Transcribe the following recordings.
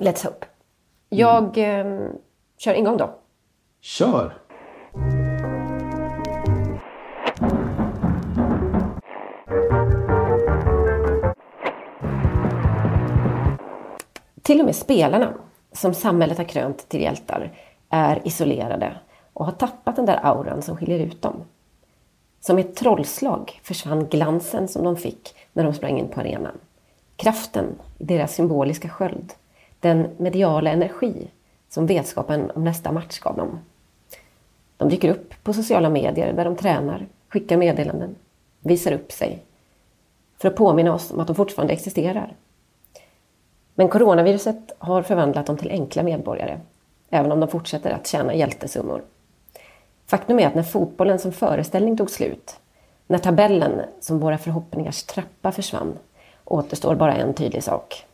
Let's hope. Jag eh, kör ingång då. Kör! Till och med spelarna, som samhället har krönt till hjältar, är isolerade och har tappat den där auran som skiljer ut dem. Som ett trollslag försvann glansen som de fick när de sprang in på arenan. Kraften i deras symboliska sköld. Den mediala energi som vetskapen om nästa match gav dem. De dyker upp på sociala medier där de tränar, skickar meddelanden, visar upp sig. För att påminna oss om att de fortfarande existerar. Men coronaviruset har förvandlat dem till enkla medborgare, även om de fortsätter att tjäna hjältesummor. Faktum är att när fotbollen som föreställning tog slut, när tabellen som våra förhoppningars trappa försvann, återstår bara en tydlig sak.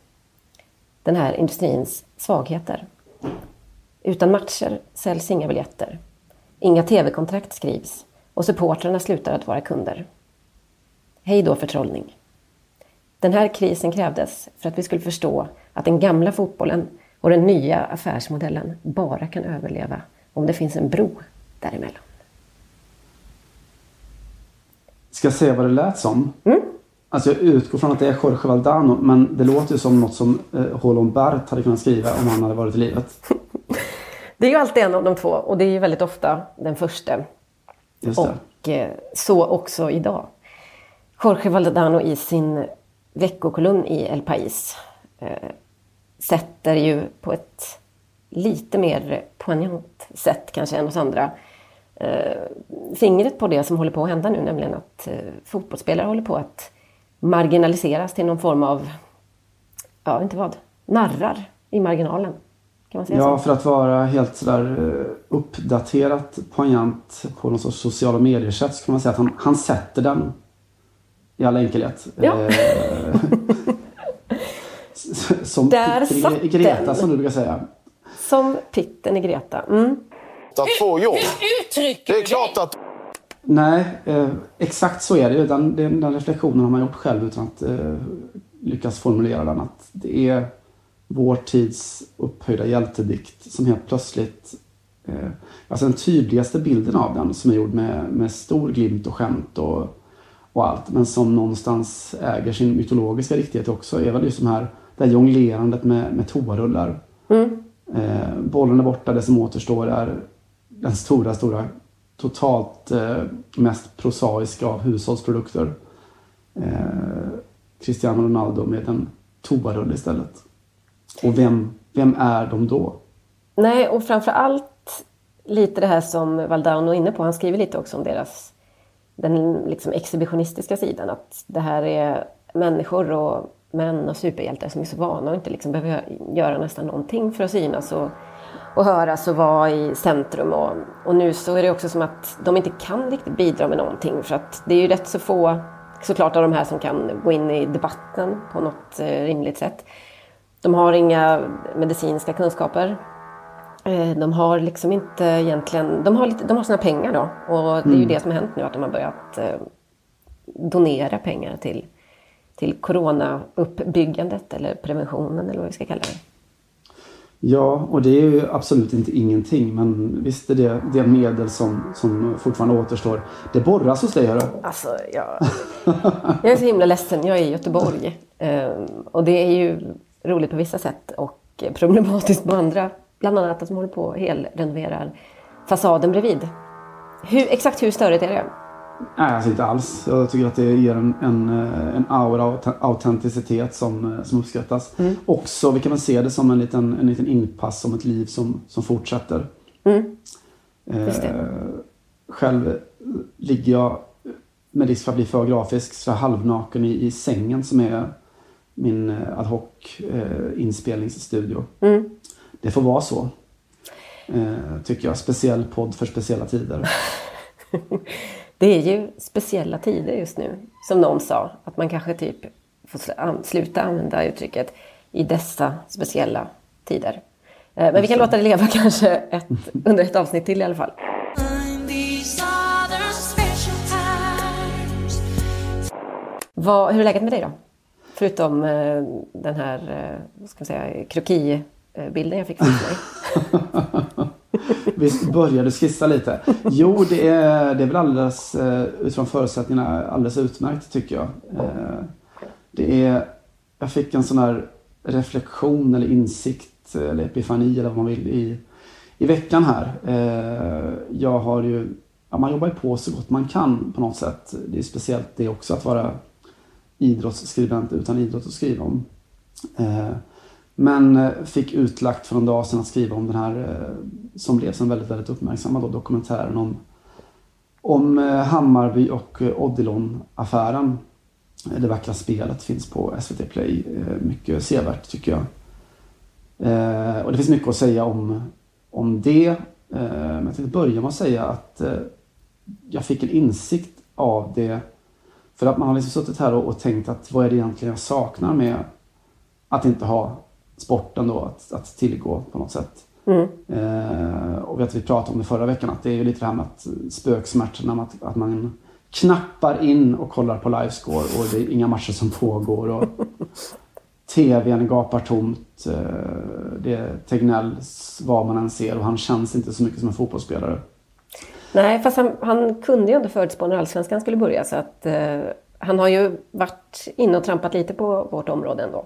Den här industrins svagheter. Utan matcher säljs inga biljetter. Inga tv-kontrakt skrivs och supportrarna slutar att vara kunder. Hej då förtrollning. Den här krisen krävdes för att vi skulle förstå att den gamla fotbollen och den nya affärsmodellen bara kan överleva om det finns en bro däremellan. Ska jag säga vad det lät som? Mm. Alltså jag utgår från att det är Jorge Valdano men det låter ju som något som eh, Holon Bert hade kunnat skriva om han hade varit i livet. Det är ju alltid en av de två och det är ju väldigt ofta den första. Och eh, så också idag. Jorge Valdano i sin veckokolumn i El País eh, sätter ju på ett lite mer poignant sätt kanske än hos andra eh, fingret på det som håller på att hända nu, nämligen att eh, fotbollsspelare håller på att marginaliseras till någon form av, ja inte vad, narrar i marginalen. Kan man säga Ja, så? för att vara helt sådär eh, uppdaterat poignant på någon sorts sociala medier-sätt så kan man säga att han, han sätter den i all enkelhet. Ja. Eh, som Där satt i Greta den. som du brukar säga. Som pitten i Greta. Mm. att få jobb. Uttrycker Det är klart att Nej, eh, exakt så är det. Den, den, den reflektionen har man gjort själv utan att eh, lyckas formulera den. Att det är vår tids upphöjda hjältedikt som helt plötsligt... Eh, alltså den tydligaste bilden av den som är gjord med, med stor glimt och skämt och, och allt. Men som någonstans äger sin mytologiska riktighet också är väl just de här, det här jonglerandet med, med toarullar. Eh, bollen är borta, det som återstår är den stora, stora, totalt eh, mest prosaiska av hushållsprodukter. Eh, Cristiano Ronaldo med en toarulle istället. Och vem, vem är de då? Nej, och framför allt lite det här som Valdano är inne på. Han skriver lite också om deras den liksom exhibitionistiska sidan. Att det här är människor och män och superhjältar som är så vana och inte liksom behöver göra nästan någonting för att synas och, och höras och vara i centrum. Och, och nu så är det också som att de inte kan riktigt bidra med någonting. För att det är ju rätt så få såklart av de här som kan gå in i debatten på något eh, rimligt sätt. De har inga medicinska kunskaper. Eh, De har liksom inte egentligen, de har, lite, de har sina pengar då. Och det är ju det som har hänt nu, att de har börjat eh, donera pengar till, till coronauppbyggandet eller preventionen eller vad vi ska kalla det. Ja, och det är ju absolut inte ingenting. Men visst är det det medel som, som fortfarande återstår. Det borras hos dig, hörru. Alltså, jag, jag är så himla ledsen. Jag är i Göteborg. Eh, och det är ju roligt på vissa sätt och problematiskt på andra. Bland annat att de håller på och helrenoverar fasaden bredvid. Hur, exakt hur störigt är det? Nej, alltså inte alls. Jag tycker att det ger en, en, eh, en aura av aut- autenticitet som, eh, som uppskattas. Också, vi kan väl se det som en liten, en liten inpass om ett liv som, som fortsätter. Det. Eh, själv ligger jag med risk för att bli för grafisk så halvnaken i, i sängen som är min eh, ad hoc eh, inspelningsstudio. Det får vara så. Eh, tycker jag. Speciell podd för speciella tider. Det är ju speciella tider just nu. Som någon sa, att man kanske typ får sluta använda uttrycket i dessa speciella tider. Eh, Men vi kan låta det leva kanske ett, under ett avsnitt till i alla fall. Vad, hur är läget med dig då? Förutom eh, den här eh, vad ska man säga, krokibilden jag fick framför mig. Vi började skissa lite. Jo, det är, det är väl alldeles eh, utifrån förutsättningarna alldeles utmärkt tycker jag. Eh, det är, jag fick en sån här reflektion eller insikt eller epifani eller vad man vill i, i veckan här. Eh, jag har ju, ja, man jobbar ju på så gott man kan på något sätt. Det är speciellt det också att vara idrottsskribent utan idrott att skriva om. Men eh, fick utlagt för en dag sedan att skriva om den här eh, som blev som väldigt, väldigt uppmärksammad då, dokumentären om, om eh, Hammarby och Odilon-affären. Det vackra spelet finns på SVT Play. Mycket sevärt tycker jag. Och det finns mycket att säga om, om det. Men jag tänkte börja med att säga att jag fick en insikt av det. För att man har liksom suttit här och, och tänkt att vad är det egentligen jag saknar med att inte ha sporten då att, att tillgå på något sätt. Mm. Eh, och vet, vi pratade om det förra veckan att det är ju lite det här med att spöksmärtorna, att, att man knappar in och kollar på livescore och det är inga matcher som pågår. Och TVn gapar tomt. Eh, det är Tegnells vad man än ser och han känns inte så mycket som en fotbollsspelare. Nej, fast han, han kunde ju ändå förutspå när Allsvenskan skulle börja så att eh, han har ju varit inne och trampat lite på vårt område ändå.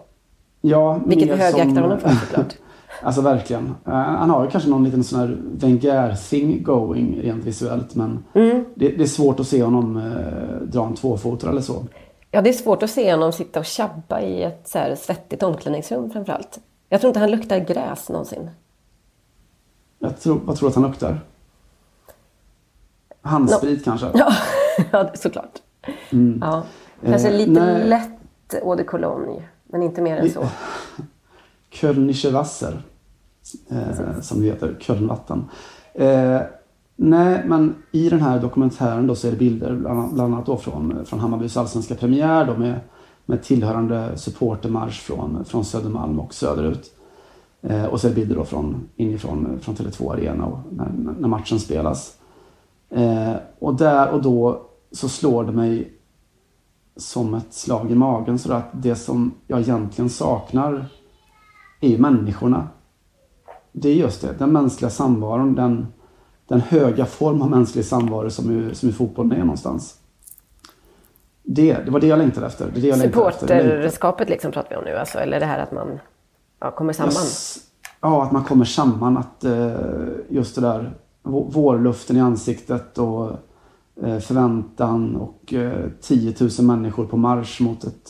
Ja, Vilket vi högaktar honom för såklart. alltså verkligen. Uh, han har ju kanske någon liten sån här Wenger-thing going rent visuellt. Men mm. det, det, är svårt att se honom uh, dra en tvåfotare eller så. Ja, det är svårt att se honom sitta och tjabba i ett så här svettigt omklädningsrum framförallt. Jag tror inte han luktar gräs någonsin. Jag tror, vad tror du att han luktar? Handsprit no. kanske? Ja, såklart. Mm. Ja. Kanske eh, lite nej. lätt eau de cologne. Men inte mer än så. Kölnische Wasser. Eh, som det heter, Kölnvatten. Eh, nej, men i den här dokumentären då så är det bilder bland, bland annat då från, från Hammarbys allsvenska premiär då med, med tillhörande supportermarsch från, från Södermalm och söderut. Eh, och så är det bilder då från, inifrån från Tele2 Arena och när, när matchen spelas. Eh, och där och då så slår det mig som ett slag i magen. Så att det som jag egentligen saknar är människorna. Det är just det, den mänskliga samvaron. Den, den höga form av mänsklig samvaro som ju, som ju fotbollen är någonstans. Det, det var det jag längtade efter. Det det Supporterskapet liksom pratar vi om nu alltså, eller det här att man ja, kommer samman? Yes. Ja, att man kommer samman. Att eh, just det där vårluften i ansiktet och förväntan och 10 eh, 000 människor på marsch mot ett,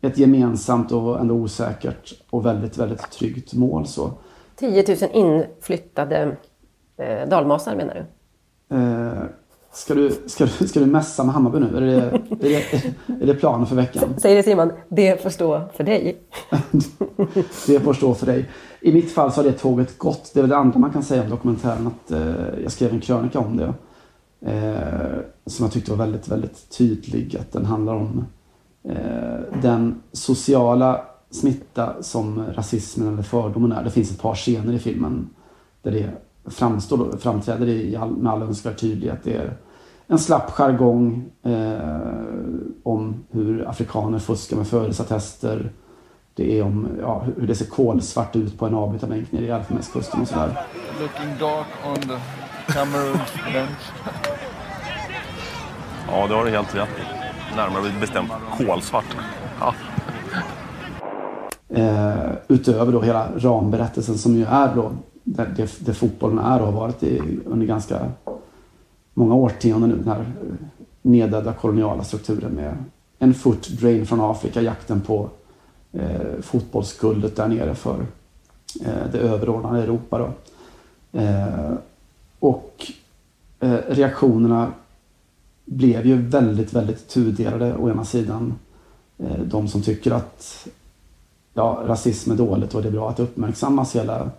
ett gemensamt och ändå osäkert och väldigt, väldigt tryggt mål. Så. 10 000 inflyttade eh, dalmasar menar du? Eh, ska, du, ska, du, ska du mässa med Hammarby nu? Är det, är det, är det planen för veckan? Säger det Simon, det får stå för dig. det får stå för dig. I mitt fall så har det tåget gått. Det är väl det andra man kan säga om dokumentären. Att, eh, jag skrev en krönika om det. Eh, som jag tyckte var väldigt, väldigt tydlig. Att den handlar om eh, den sociala smitta som rasismen eller fördomen är. Det finns ett par scener i filmen där det framstår, framträder i all, med all önskvärd tydlighet. Det är en slapp jargong eh, om hur afrikaner fuskar med födelseattester. Det är om ja, hur det ser kolsvart ut på en avbytarbänk nere i Elfenbenskusten och sådär. Looking dark on the Cameroons bench. Ja, det har du helt rätt Närmare bestämt kolsvart. Ja. Eh, utöver då hela ramberättelsen som ju är då där, det, det fotbollen är och har varit i, under ganska många årtionden nu. Den här nedärvda koloniala strukturen med en foot drain från Afrika, jakten på eh, fotbollsguldet där nere för eh, det överordnade Europa. Då. Eh, och eh, reaktionerna blev ju väldigt, väldigt tudelade. Å ena sidan eh, de som tycker att ja, rasism är dåligt och det är bra att det uppmärksammas hela,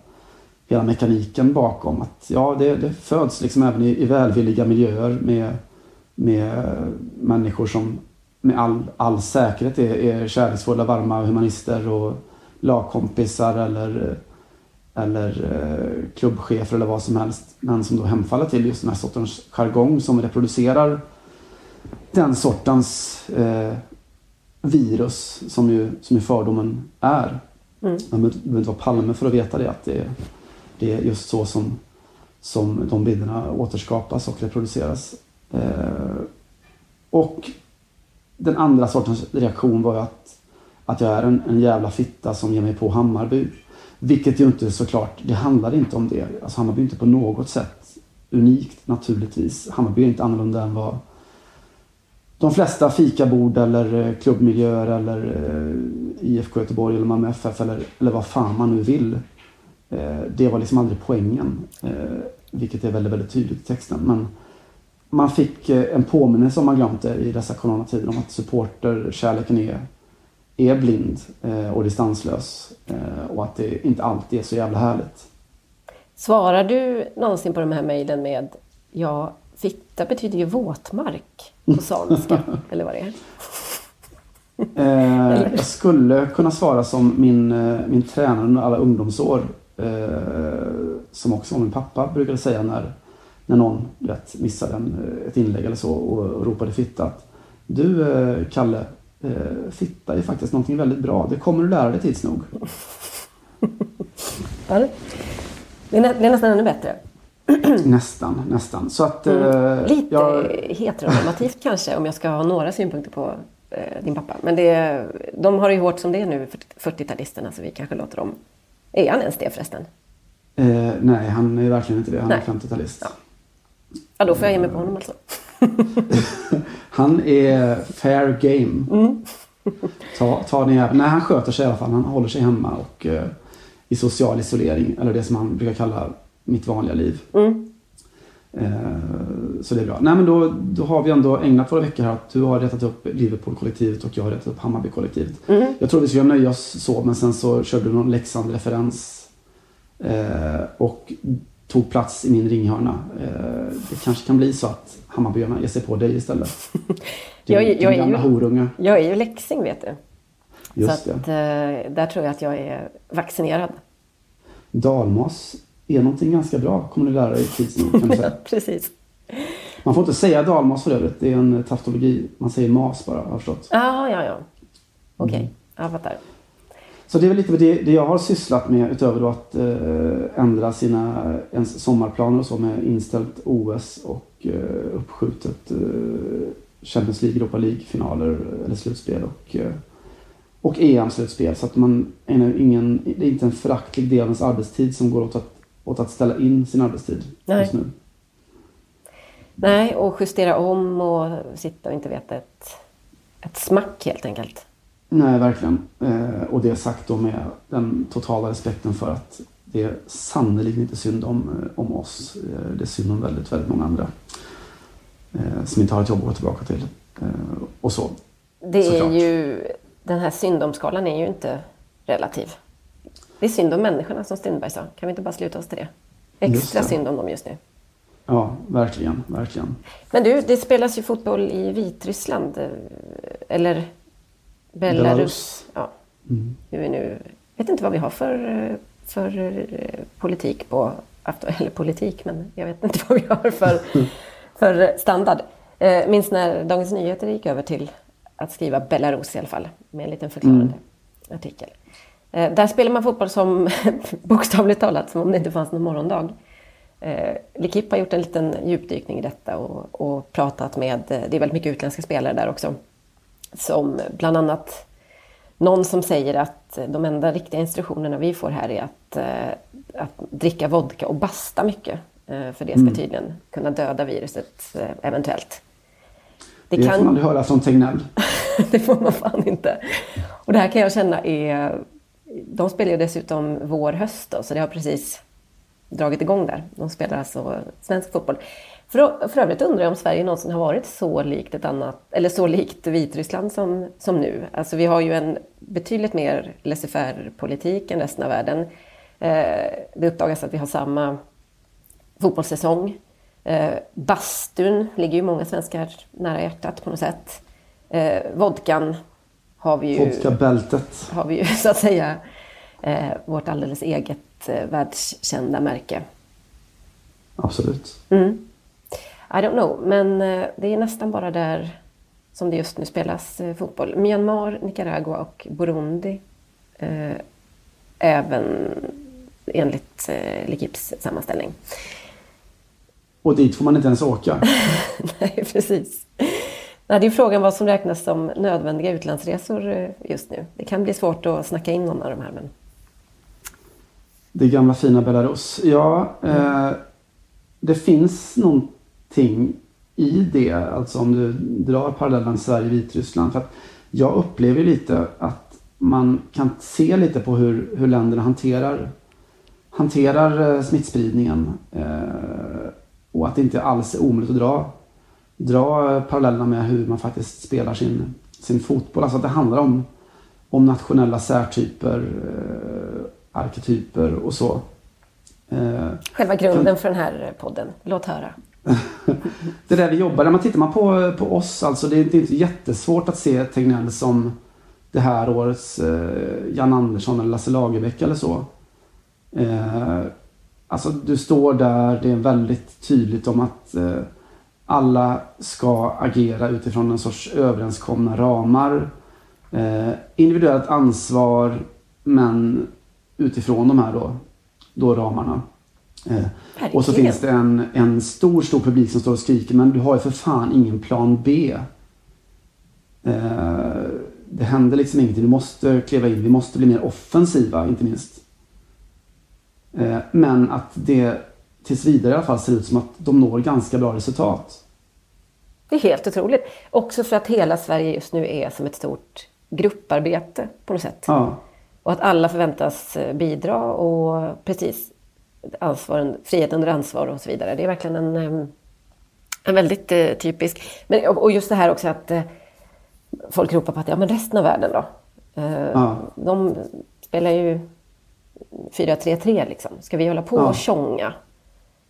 hela mekaniken bakom. Att, ja, det, det föds liksom även i, i välvilliga miljöer med, med människor som med all, all säkerhet är, är kärleksfulla, varma humanister och lagkompisar eller eller eh, klubbchefer eller vad som helst. Men som då hemfaller till just den här sortens jargong som reproducerar den sortens eh, virus som ju, som ju fördomen är. Man behöver behöver inte vara Palme för att veta det. Att det, det är just så som, som de bilderna återskapas och reproduceras. Eh, och den andra sortens reaktion var ju att, att jag är en, en jävla fitta som ger mig på Hammarby. Vilket ju inte såklart, det handlar inte om det. Alltså Hammarby är inte på något sätt unikt naturligtvis. Hammarby är inte annorlunda än vad de flesta fikabord eller eh, klubbmiljöer eller eh, IFK Göteborg eller Malmö FF eller, eller vad fan man nu vill. Eh, det var liksom aldrig poängen. Vilket är väldigt, väldigt tydligt i texten. Men man fick en påminnelse om man glömt det i dessa coronatider om att supporterkärleken är, är blind eh, och distanslös. Eh, och att det inte alltid är så jävla härligt. Svarar du någonsin på de här mejlen med ja, fitta betyder ju våtmark på samiska, eller vad det är? Eh, jag skulle kunna svara som min, eh, min tränare under alla ungdomsår. Eh, som också min pappa brukade säga när, när någon vet, missade en, ett inlägg eller så och, och ropade fitta. Du eh, Kalle, eh, fitta är faktiskt någonting väldigt bra. Det kommer du lära dig tids nog. Ja, det, är, nä, det är nästan ännu bättre. Nästan, nästan. Så att... Eh, Mm. Lite jag, heteronormativt kanske, om jag ska ha några synpunkter på eh, din pappa. Men det, de har det ju hårt som det är nu, 40-talisterna, så vi kanske låter dem... Är han ens det förresten? eh, nej, han är verkligen inte det. Han är Nej. 50-talist. Ja. Ja, då får jag ge mig på honom alltså. Han är fair game. Mm. ta, ta jäveln. Nej, han sköter sig i alla fall. Han håller sig hemma och eh, i social isolering. Eller det som han brukar kalla mitt vanliga liv. Mm. Eh, så det är bra. Nej, men då, då har vi ändå ägnat våra veckor här att du har rättat upp Liverpool-kollektivet och jag har rättat upp Hammarby-kollektivet. Mm. Jag trodde vi skulle nöja oss så, men sen så körde du någon Leksand-referens. Eh, och tog plats i min ringhörna. Eh, det kanske kan bli så att Hammarbyarna ger sig på dig istället. Din, Jag- jag är ju- horunge. Jag är ju läxing, vet du. Just så att, det. eh, där tror jag att jag är vaccinerad. Dalmas är någonting ganska bra, kommer du lära dig tids. Kan du säga. Precis. Man får inte säga dalmas för övrigt, det är en taftologi. Man säger mas bara, har jag förstått. Ja, ja, ja. Okej, Mm. jag fattar. Så det är väl lite det, det jag har sysslat med utöver att eh, ändra sina ens sommarplaner och så med inställt OS och eh, uppskjutet eh, Champions League, Europa League-finaler eller slutspel och, eh, och EM-slutspel. Så att man är nu ingen, det är inte en föraktlig del av ens arbetstid som går åt att, åt att ställa in sin arbetstid Nej. just nu. Nej, och justera om och sitta och inte veta ett, ett smack helt enkelt. Nej, verkligen. Eh, och det sagt då med den totala respekten för att det är sannerligen inte synd om, eh, om oss. Eh, det är synd om väldigt, väldigt många andra. Eh, som inte har ett jobb att gå tillbaka till. Eh, och så. Det är ju, den här syndomskalan är ju inte relativ. Det är synd om människorna som Strindberg sa. Kan vi inte bara sluta oss till det? Extra det. synd om dem just nu. Ja, verkligen, verkligen. Men du, det spelas ju fotboll i Vitryssland. eh, Eller Belarus. Belarus. Ja. Mm. Nu är nu, jag vet inte vad vi har för, för eh, politik på eller politik, men jag vet inte vad vi har för, för standard. Eh, minns när Dagens Nyheter gick över till att skriva Belarus i alla fall, med en liten förklarande artikel. Eh, där spelar man fotboll som bokstavligt talat som om det inte fanns någon morgondag. Eh, Likip har gjort en liten djupdykning i detta och, och pratat med, eh, det är väldigt mycket utländska spelare där också, som bland annat någon som säger att de enda riktiga instruktionerna vi får här är att, eh, att dricka vodka och basta mycket. Eh, för det ska tydligen kunna döda viruset eh, eventuellt. Det, Det får man kan, aldrig höra från Tegnell. det får man fan inte. Och det här kan jag känna är... De spelar ju dessutom vår-höst så det har precis dragit igång där. De spelar alltså svensk fotboll. För, för övrigt undrar jag om Sverige någonsin har varit så likt ett annat, eller så likt Vitryssland som, som nu. Alltså vi har ju en betydligt mer laissez-faire-politik än resten av världen. Eh, det uppdagas att vi har samma fotbollssäsong. Eh, bastun ligger ju många svenskar nära hjärtat på något sätt. Eh, vodkan har vi ju Vodka-bältet. har vi ju så att säga eh, vårt alldeles eget eh, världskända märke. Absolut. Mm. I don't know, men eh, det är nästan bara där som det just nu spelas eh, fotboll. Myanmar, Nicaragua och Burundi. Eh, även enligt eh, L'Equipes sammanställning. Och dit får man inte ens åka. Nej, precis. Nej, det är frågan vad som räknas som nödvändiga utlandsresor eh, just nu. Det kan bli svårt att snacka in någon av de här. Men... Det gamla fina Belarus. Ja, eh, det finns någonting i det. Alltså om du drar parallellen Sverige-Vitryssland. För att jag upplever lite att man kan se lite på hur, hur länderna hanterar, hanterar eh, smittspridningen. Eh, och att det inte alls är omöjligt att dra, dra parallellerna med hur man faktiskt spelar sin, sin fotboll. Alltså att det handlar om, om nationella särtyper, eh, arketyper och så. Eh, Själva grunden för den här podden. Låt höra det är där vi jobbar. När man tittar man på, på oss, alltså det är inte inte jättesvårt att se Tegnell som det här årets eh, Jan Andersson eller Lasse Lagerbäck eller så. Eh, alltså du står där, det är väldigt tydligt om att eh, alla ska agera utifrån en sorts överenskomna ramar. Eh, individuellt ansvar, men utifrån de här då, då ramarna. Eh, och så Verkligen. finns det en, en stor, stor publik som står och skriker men du har ju för fan ingen plan B. Eh, det händer liksom ingenting. Du måste kliva in. Vi måste bli mer offensiva, inte minst. Eh, men att det tills vidare i alla fall ser ut som att de når ganska bra resultat. Det är helt otroligt. Också för att hela Sverige just nu är som ett stort grupparbete på något sätt. Ja, Och att alla förväntas eh, bidra och precis ansvar, frihet under ansvar och så vidare. Det är verkligen en, em, en väldigt eh, typisk... Men, och just det här också att eh, folk ropar på att ja, men resten av världen då? Eh, Ja. De spelar ju 4-3-3 liksom. Ska vi hålla på Ja. och tjonga?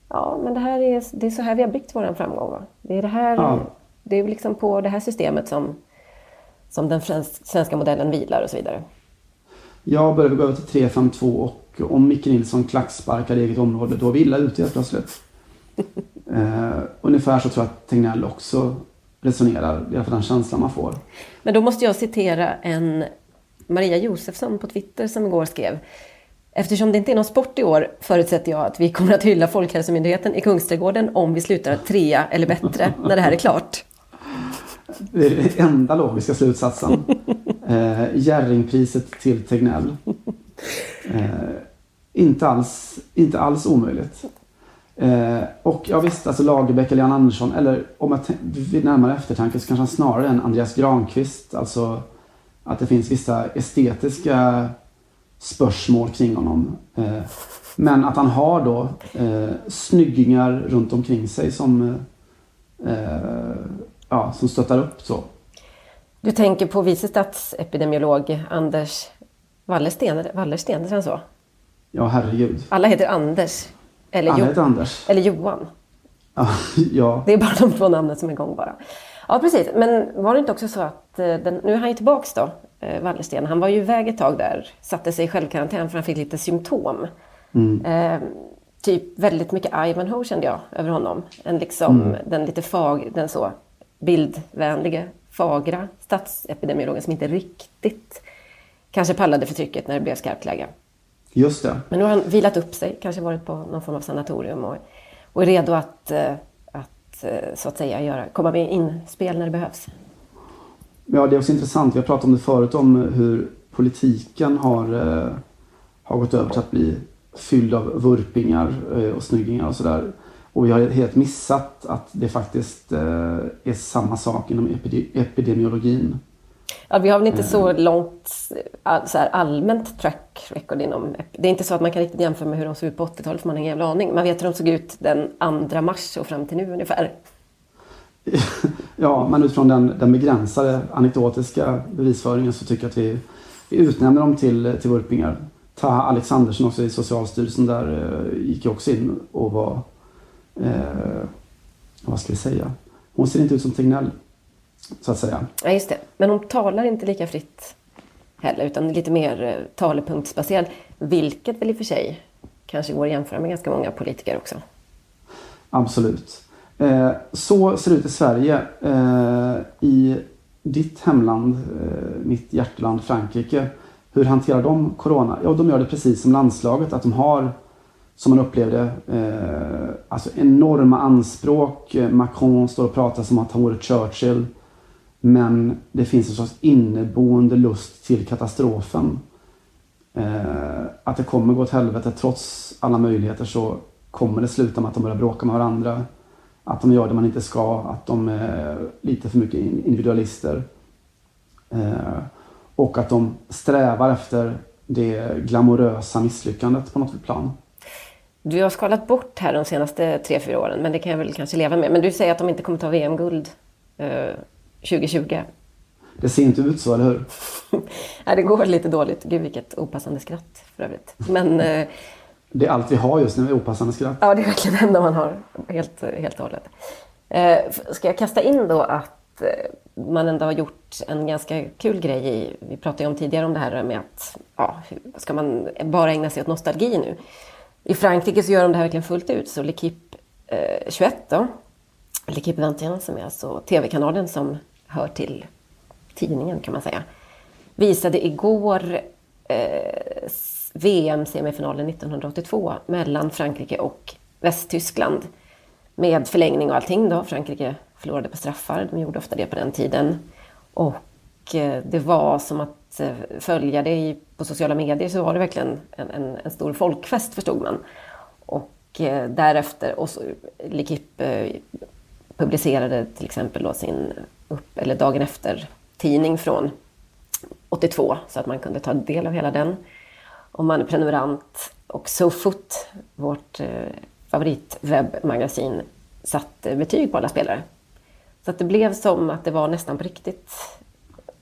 Ja, men det, här är, det är så här vi har byggt vår framgång. Va? Det är det här, Ja. det är liksom på det här systemet som, som den svenska modellen vilar och så vidare. jag börjar gå över till 3-5-2 och om Micke Nilsson klacksparkar i eget område då är vi illa ute helt plötsligt. eh, ungefär så tror jag att Tegnell också resonerar. I alla fall den känslan man får. Men då måste jag citera en Maria Josefsson på Twitter som igår skrev Eftersom det inte är någon sport i år förutsätter jag att vi kommer att hylla Folkhälsomyndigheten i Kungsträdgården om vi slutar trea eller bättre när det här är klart. Det är den enda logiska slutsatsen. Eh, Jerringpriset till Tegnell. Eh, inte, alls, inte alls omöjligt. Eh, och ja visst, alltså Lagerbäck eller Jan Andersson, eller om jag vid närmare eftertanke så kanske han snarare än Andreas Granqvist. Alltså att det finns vissa estetiska spörsmål kring honom. Eh, men att han har då eh, snyggingar runt omkring sig som eh, ja, som stöttar upp så. Du tänker på vice statsepidemiolog Anders Wallersten, Wallersten, är han så? Ja, herregud. Alla heter Anders. Eller, Alla jo, heter Anders. eller Johan. Ja. Det är bara de två namnen som är igång bara. Ja, precis. Men var det inte också så att, eh, den, nu är han ju tillbaks då, eh, Wallersten. Han var ju iväg ett tag där, satte sig i självkarantän för han fick lite symptom. Eh, typ väldigt mycket Ivanhoe kände jag över honom. En liksom, den lite fag, den så bildvänlige, fagra statsepidemiologen som inte riktigt kanske pallade för trycket när det blev skarpt läge. Just det. Men nu har han vilat upp sig, kanske varit på någon form av sanatorium och, och är redo att, eh, att eh, så att säga göra, komma med inspel när det behövs. Ja, det är också intressant. Vi har pratat om det förut om hur politiken har, eh, har gått över till att bli fylld av vurpingar och snyggingar och sådär. Och vi har helt missat att det faktiskt är samma sak inom epide- epidemiologin. Ja, vi har väl inte så långt all, så här allmänt track record inom... Det är inte så att man kan riktigt jämföra med hur de såg ut på 80-talet för man har ingen jävla aning. Man vet hur de såg ut den 2 mars och fram till nu ungefär. Ja, men utifrån den, den begränsade anekdotiska bevisföringen så tycker jag att vi, vi utnämner dem till, till vurpingar. Taha Alexandersson också i Socialstyrelsen där eh, gick ju också in och var, eh, vad ska vi säga, hon ser inte ut som Tegnell. Så att säga. Ja, just det. Men hon talar inte lika fritt heller, utan lite mer eh, talepunktsbaserad. Vilket väl i och för sig kanske går att jämföra med ganska många politiker också. Absolut. Eh, så ser det ut i Sverige. Eh, I ditt hemland, eh, mitt hjärtland Frankrike, hur hanterar de corona? Ja, de gör det precis som landslaget, att de har, som man upplevde, eh, alltså enorma anspråk. Macron står och pratar som att han vore Churchill. Men det finns en sorts inneboende lust till katastrofen. Eh, att det kommer gå åt helvete trots alla möjligheter så kommer det sluta med att de börjar bråka med varandra. Att de gör det man inte ska, att de är lite för mycket individualister. Eh, och att de strävar efter det glamorösa misslyckandet på något plan. Du har skalat bort här de senaste tre, fyra åren, men det kan jag väl kanske leva med. Men du säger att de inte kommer ta VM-guld eh, 2020. Det ser inte ut så, eller hur? Nej, det går lite dåligt. Gud, vilket opassande skratt för övrigt. Men, eh, Det är allt vi har just nu, opassande skratt. ja, det är verkligen det enda man har. Helt, helt och hållet. Eh, ska jag kasta in då att eh, man ändå har gjort en ganska kul grej i, vi pratade ju om tidigare om det här med att, ja, ska man bara ägna sig åt nostalgi nu? I Frankrike så gör de det här verkligen fullt ut. Så L'Equipe eh, 21 då, L'Equipe 21 som är alltså tv-kanalen som hör till tidningen kan man säga, visade igår eh, VM-semifinalen 1982 mellan Frankrike och Västtyskland. Med förlängning och allting då. Frankrike förlorade på straffar, de gjorde ofta det på den tiden. Och eh, det var som att eh, följa det i, på sociala medier så var det verkligen en, en, en stor folkfest förstod man. Och eh, därefter, och så, L'Equipe eh, publicerade till exempel då sin upp, eller dagen efter tidning från 82 så att man kunde ta del av hela den. Om man är prenumerant och SoFoot, vårt eh, favoritwebbmagasin, satte betyg på alla spelare. Så att det blev som att det var nästan på riktigt.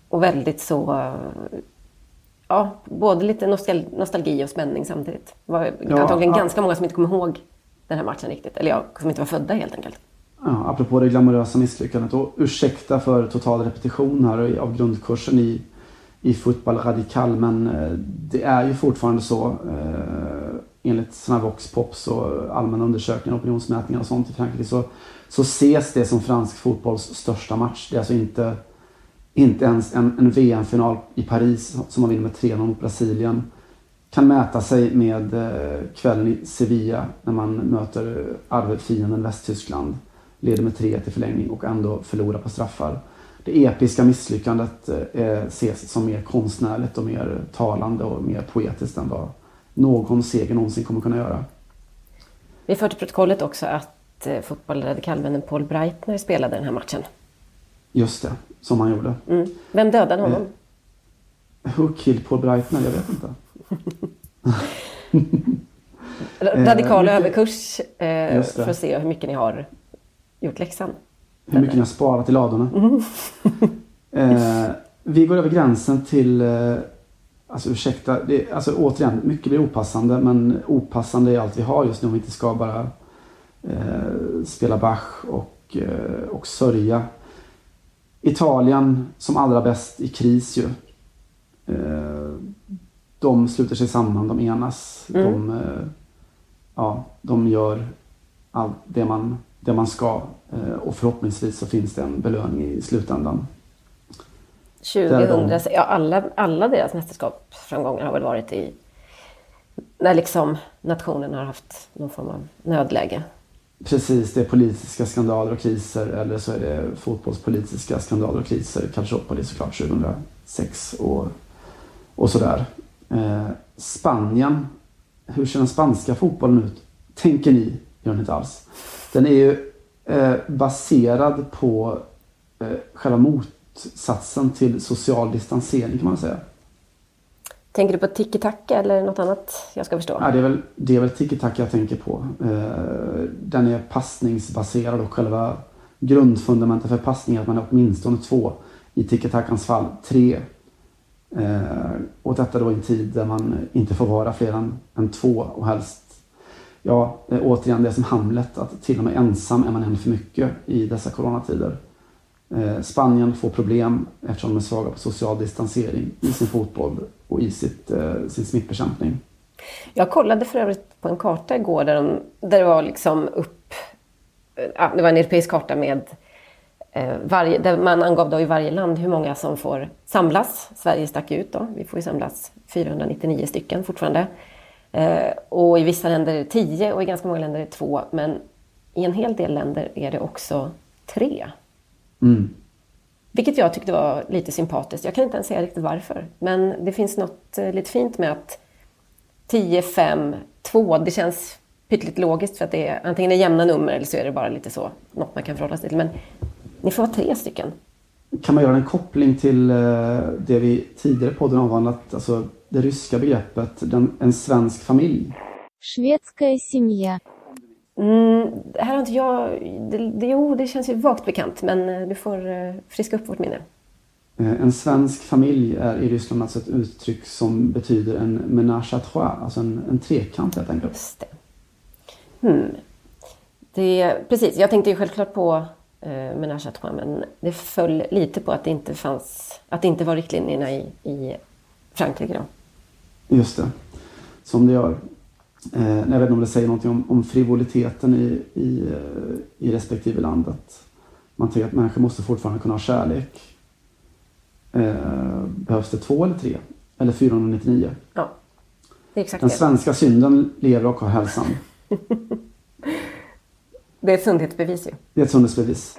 Och väldigt så... Ja, både lite nostal nostalgi och spänning samtidigt. Det var Ja, antagligen ja. ganska många som inte kommer ihåg den här matchen riktigt. Eller ja, som inte var födda helt enkelt. Ja, apropå det glamorösa misslyckandet. Och ursäkta för total repetition här av grundkursen i, i fotboll radikal. Men eh, det är ju fortfarande så eh, enligt sådana Vox Pops och allmänna undersökningar, opinionsmätningar och sånt i Frankrike så, så ses det som fransk fotbolls största match. Det är alltså inte, inte ens en, en VM-final i Paris som man vinner med 3-0 mot Brasilien kan mäta sig med eh, kvällen i Sevilla när man möter eh, arvfienden Västtyskland. Leder med 3 till förlängning och ändå förlorar på straffar. Det episka misslyckandet eh, ses som mer konstnärligt och mer talande och mer poetiskt än vad någon seger någonsin kommer kunna göra. Vi för till protokollet också att eh, fotbollradikalvännen Paul Breitner spelade den här matchen. Just det, som han gjorde. Mm. Vem dödade honom? Who killed Paul Breitner? Jag vet inte. Radikal mycket- överkurs eh, för att se hur mycket ni har gjort läxan. Hur mycket ni har sparat i ladorna. eh, vi går över gränsen till, eh, alltså ursäkta, det, alltså återigen, mycket blir opassande men opassande är allt vi har just nu om vi inte ska bara eh, spela Bach och, eh, och sörja. Italien som allra bäst i kris ju. Eh, de sluter sig samman, de enas. De, eh, ja, de gör allt det man, det man ska. Eh, och förhoppningsvis så finns det en belöning i slutändan. Där 2000, de- ja, alla, alla deras mästerskapsframgångar har väl varit i när liksom nationen har haft någon form av nödläge. Precis, det är politiska skandaler och kriser eller så är det fotbollspolitiska skandaler och kriser. Calciopoli såklart 2006 och, och sådär. Eh, Spanien, hur ser den spanska fotbollen ut? Tänker ni? Gör ni inte alls. Den är ju eh, baserad på eh, själva motsatsen till social distansering kan man säga. Tänker du på tiki-taka eller något annat jag ska förstå? Ja, det är väl, det är väl tiki-taka jag tänker på. Eh, den är passningsbaserad och själva grundfundamentet för passning är att man är åtminstone två. I tiki-takans fall tre. Eh, och detta då i en tid där man inte får vara fler än, än två och helst Ja, eh, återigen det är som Hamlet att till och med ensam är man en för mycket i dessa coronatider. Eh, Spanien får problem eftersom de är svaga på social distansering i sin fotboll och i sitt, eh, sin smittbekämpning. Jag kollade för övrigt på en karta igår där, de, där det var liksom upp... Ja, det var en europeisk karta med varje, där man angav då i varje land hur många som får samlas. Sverige stack ut då. Vi får ju samlas 499 stycken fortfarande. Eh, och i vissa länder är det 10 och i ganska många länder är det 2. Men i en hel del länder är det också 3. Mm. Vilket jag tyckte var lite sympatiskt. Jag kan inte ens säga riktigt varför. Men det finns något eh, lite fint med att 10, 5, 2, det känns pytteligt logiskt för att det är antingen är jämna nummer eller så är det bara lite så, något man kan förhålla sig till. Men ni får vara tre stycken Kan man göra en koppling till eh, det vi tidigare i podden avhandlat, alltså det ryska begreppet den, en svensk familj? Шведская семья. Mm, det här har inte jag... Det, det, jo, det känns ju vagt bekant, men eh, du får eh, friska upp vårt minne. Eh, En svensk familj är i Ryssland alltså ett uttryck som betyder en ménage à trois, alltså en, en trekant helt enkelt. Just det. Hmm. det. Precis, jag tänkte ju självklart på eh, Menage à trois, men det föll lite på att det inte fanns... Att det inte var riktlinjerna i, i Frankrike då. Just det, som det gör. Eh, jag vet inte om det säger någonting om, om frivoliteten i, i, eh, i respektive landet. Man tänker att människor måste fortfarande kunna ha kärlek. Eh, behövs det två eller tre? Eller 499? Ja, det är exakt Den det. svenska synden lever och har hälsan. Det är ett sundhetsbevis ju. Det är ett sundhetsbevis.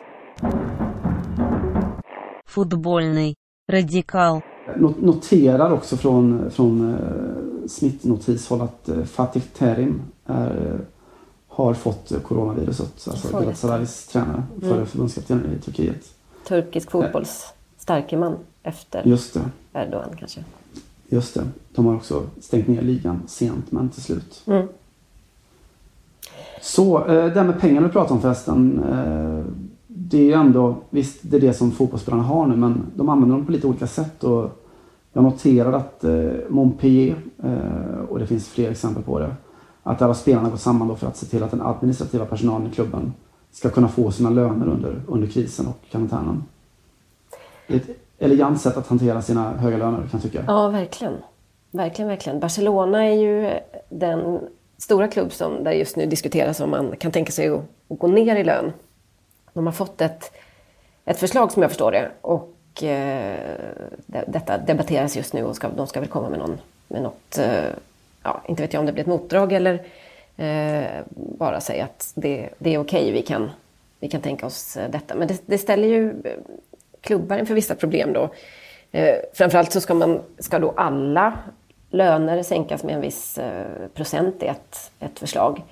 Radikal. Noterar också från, från eh, smittnotishåll att eh, Fatih Terim är, eh, har fått coronaviruset. Alltså Galatasarays tränare, förre mm. förbundskaptenen i Turkiet. Turkisk fotbolls starke man efter Just det. Erdogan kanske. Just det. De har också stängt ner ligan sent men till slut. Mm. Så, eh, det här med pengarna du pratar om förresten. Eh, det är ju ändå, visst det är det som fotbollsspelarna har nu men de använder dem på lite olika sätt. Och jag noterar att eh, Montpellier, och det finns fler exempel på det, att där har spelarna gått samman då för att se till att den administrativa personalen i klubben ska kunna få sina löner under, under krisen och karantänen. Det är ett elegant sätt att hantera sina höga löner kan jag tycka. Ja, verkligen. Verkligen, verkligen. Barcelona är ju den stora klubb som där just nu diskuteras om man kan tänka sig att, att gå ner i lön. De har fått ett, ett förslag som jag förstår det och eh, det, detta debatteras just nu och ska, de ska väl komma med, någon, med något, eh, ja, inte vet jag om det blir ett motdrag eller eh, bara säga att det, det är okej, vi, kan, vi kan tänka oss detta. Men det, det ställer ju klubbar inför vissa problem då. Eh, framförallt så ska, man, ska då alla löner sänkas med en viss eh, procent i ett, ett förslag.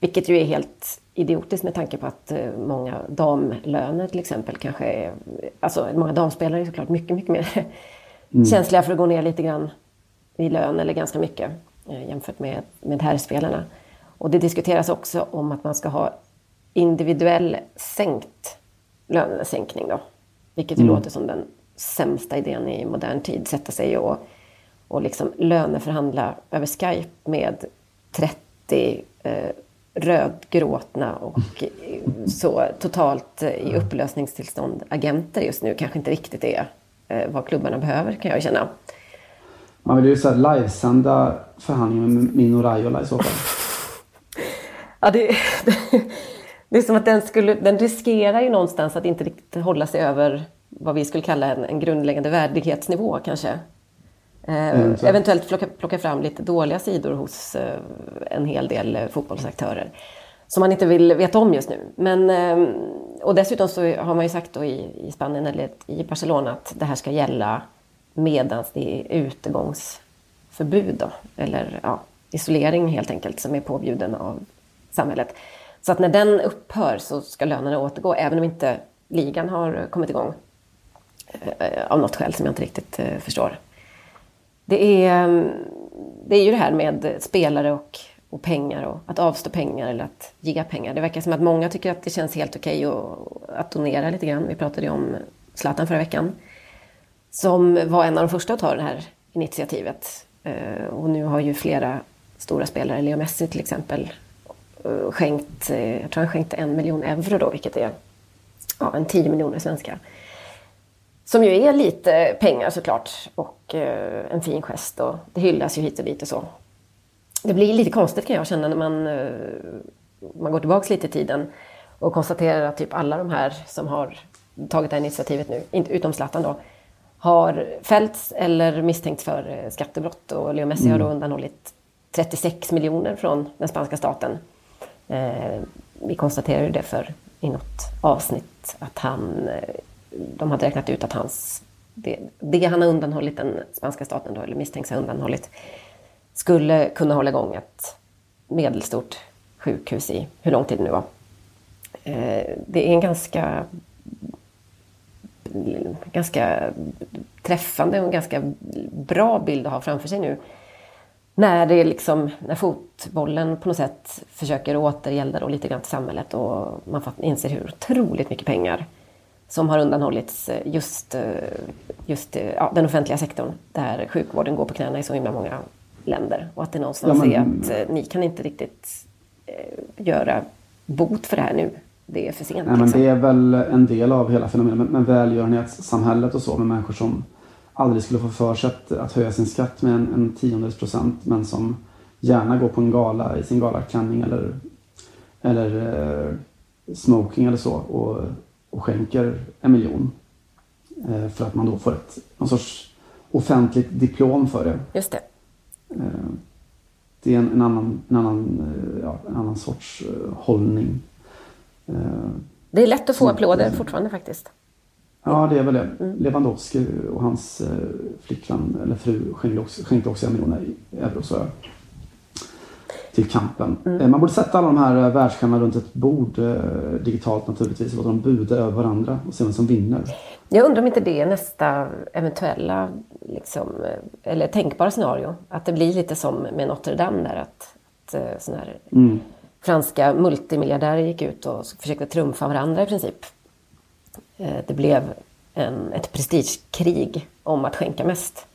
Vilket ju är helt idiotiskt med tanke på att eh, många damlöner till exempel kanske är... Alltså många damspelare är såklart mycket, mycket mer känsliga för att gå ner lite grann i lön eller ganska mycket eh, jämfört med, med herrspelarna. Och det diskuteras också om att man ska ha individuell sänkt lönesänkning då. Vilket ju låter som den sämsta idén i modern tid. Sätta sig och, och liksom löneförhandla över Skype med 30 eh, rödgråtna och så totalt eh, i upplösningstillstånd agenter just nu kanske inte riktigt är eh, vad klubbarna behöver kan jag känna. Man vill ju så här livesända förhandlingar med Mino Raiola i så fall. Ja, det, det är som att den, skulle, den riskerar ju någonstans att inte riktigt hålla sig över vad vi skulle kalla en, en grundläggande värdighetsnivå kanske. Eh, Eventuellt. eventuellt plocka, plocka fram lite dåliga sidor hos eh, en hel del eh, fotbollsaktörer. Som man inte vill veta om just nu. Men, och dessutom så har man ju sagt då i, i Spanien eller i Barcelona att det här ska gälla medan det är utegångsförbud då. Eller ja, isolering helt enkelt som är påbjuden av samhället. Så att när den upphör så ska lönerna återgå även om inte ligan har kommit igång. Av något skäl som jag inte riktigt förstår. Det är, mm, det är ju det här med spelare och, och pengar och att avstå pengar eller att ge pengar. Det verkar som att många tycker att det känns helt okej att, att donera lite grann. Vi pratade ju om Zlatan förra veckan. Som var en av de första att ta det här initiativet. Eh, och nu har ju flera stora spelare, Leo Messi till exempel, eh, skänkt, eh, jag tror han skänkte en miljon euro då, vilket är ja, en 10 miljoner svenska. Som ju är lite pengar såklart och eh, en fin gest och det hyllas ju hit och dit och så. Det blir lite konstigt kan jag känna när man, eh, man går tillbaks lite i tiden och konstaterar att typ alla de här som har tagit det här initiativet nu, inte, utom Zlatan då, har fällts eller misstänkts för eh, skattebrott. Och Leo Messi har då undanhållit 36 miljoner från den spanska staten. Eh, vi konstaterade det för i något avsnitt att han, de hade räknat ut att hans, det, det han har undanhållit den spanska staten då, eller misstänks ha undanhållit, skulle kunna hålla igång ett medelstort sjukhus i hur lång tid det nu var. Eh, det är en ganska, ganska träffande och en ganska bra bild att ha framför sig nu. När, det är liksom, när fotbollen på något sätt försöker återgälda då lite grann till samhället och man inser hur otroligt mycket pengar som har undanhållits eh, just, eh, just ja, den offentliga sektorn där sjukvården går på knäna i så himla många länder. Och att det någonstans ja, men... är att ni kan inte riktigt eh, göra bot för det här nu. Det är för sent. Nej, liksom. men det är väl en del av hela fenomenet med välgörenhetssamhället och så med människor som aldrig skulle få för sig att, att höja sin skatt med en, en tiondels procent men som gärna går på en gala i sin galaklänning eller, eller eh, smoking eller så och, och skänker en miljon. Eh, för att man då får ett, någon sorts offentligt diplom för det. Just det. Eh, det är en, en, annan, en, annan, eh, ja, en annan sorts hållning. Det är lätt att få applåder fortfarande faktiskt. Ja, det är väl det. Mm. Lewandowski och hans flickvän, eller fru, skänkte också, skänkte också en miljon euro så till kampen. Mm. Man borde sätta alla de här världsstjärnorna runt ett bord digitalt naturligtvis och låta dem buda över varandra och se vem som vinner. Jag undrar om inte det är nästa eventuella, liksom, eller tänkbara scenario. Att det blir lite som med Notre Dame där. Att, att eh, såna här mm. franska multimiljardärer gick ut och försökte trumfa varandra i princip. Eh, det blev en, ett prestigekrig om att skänka mest.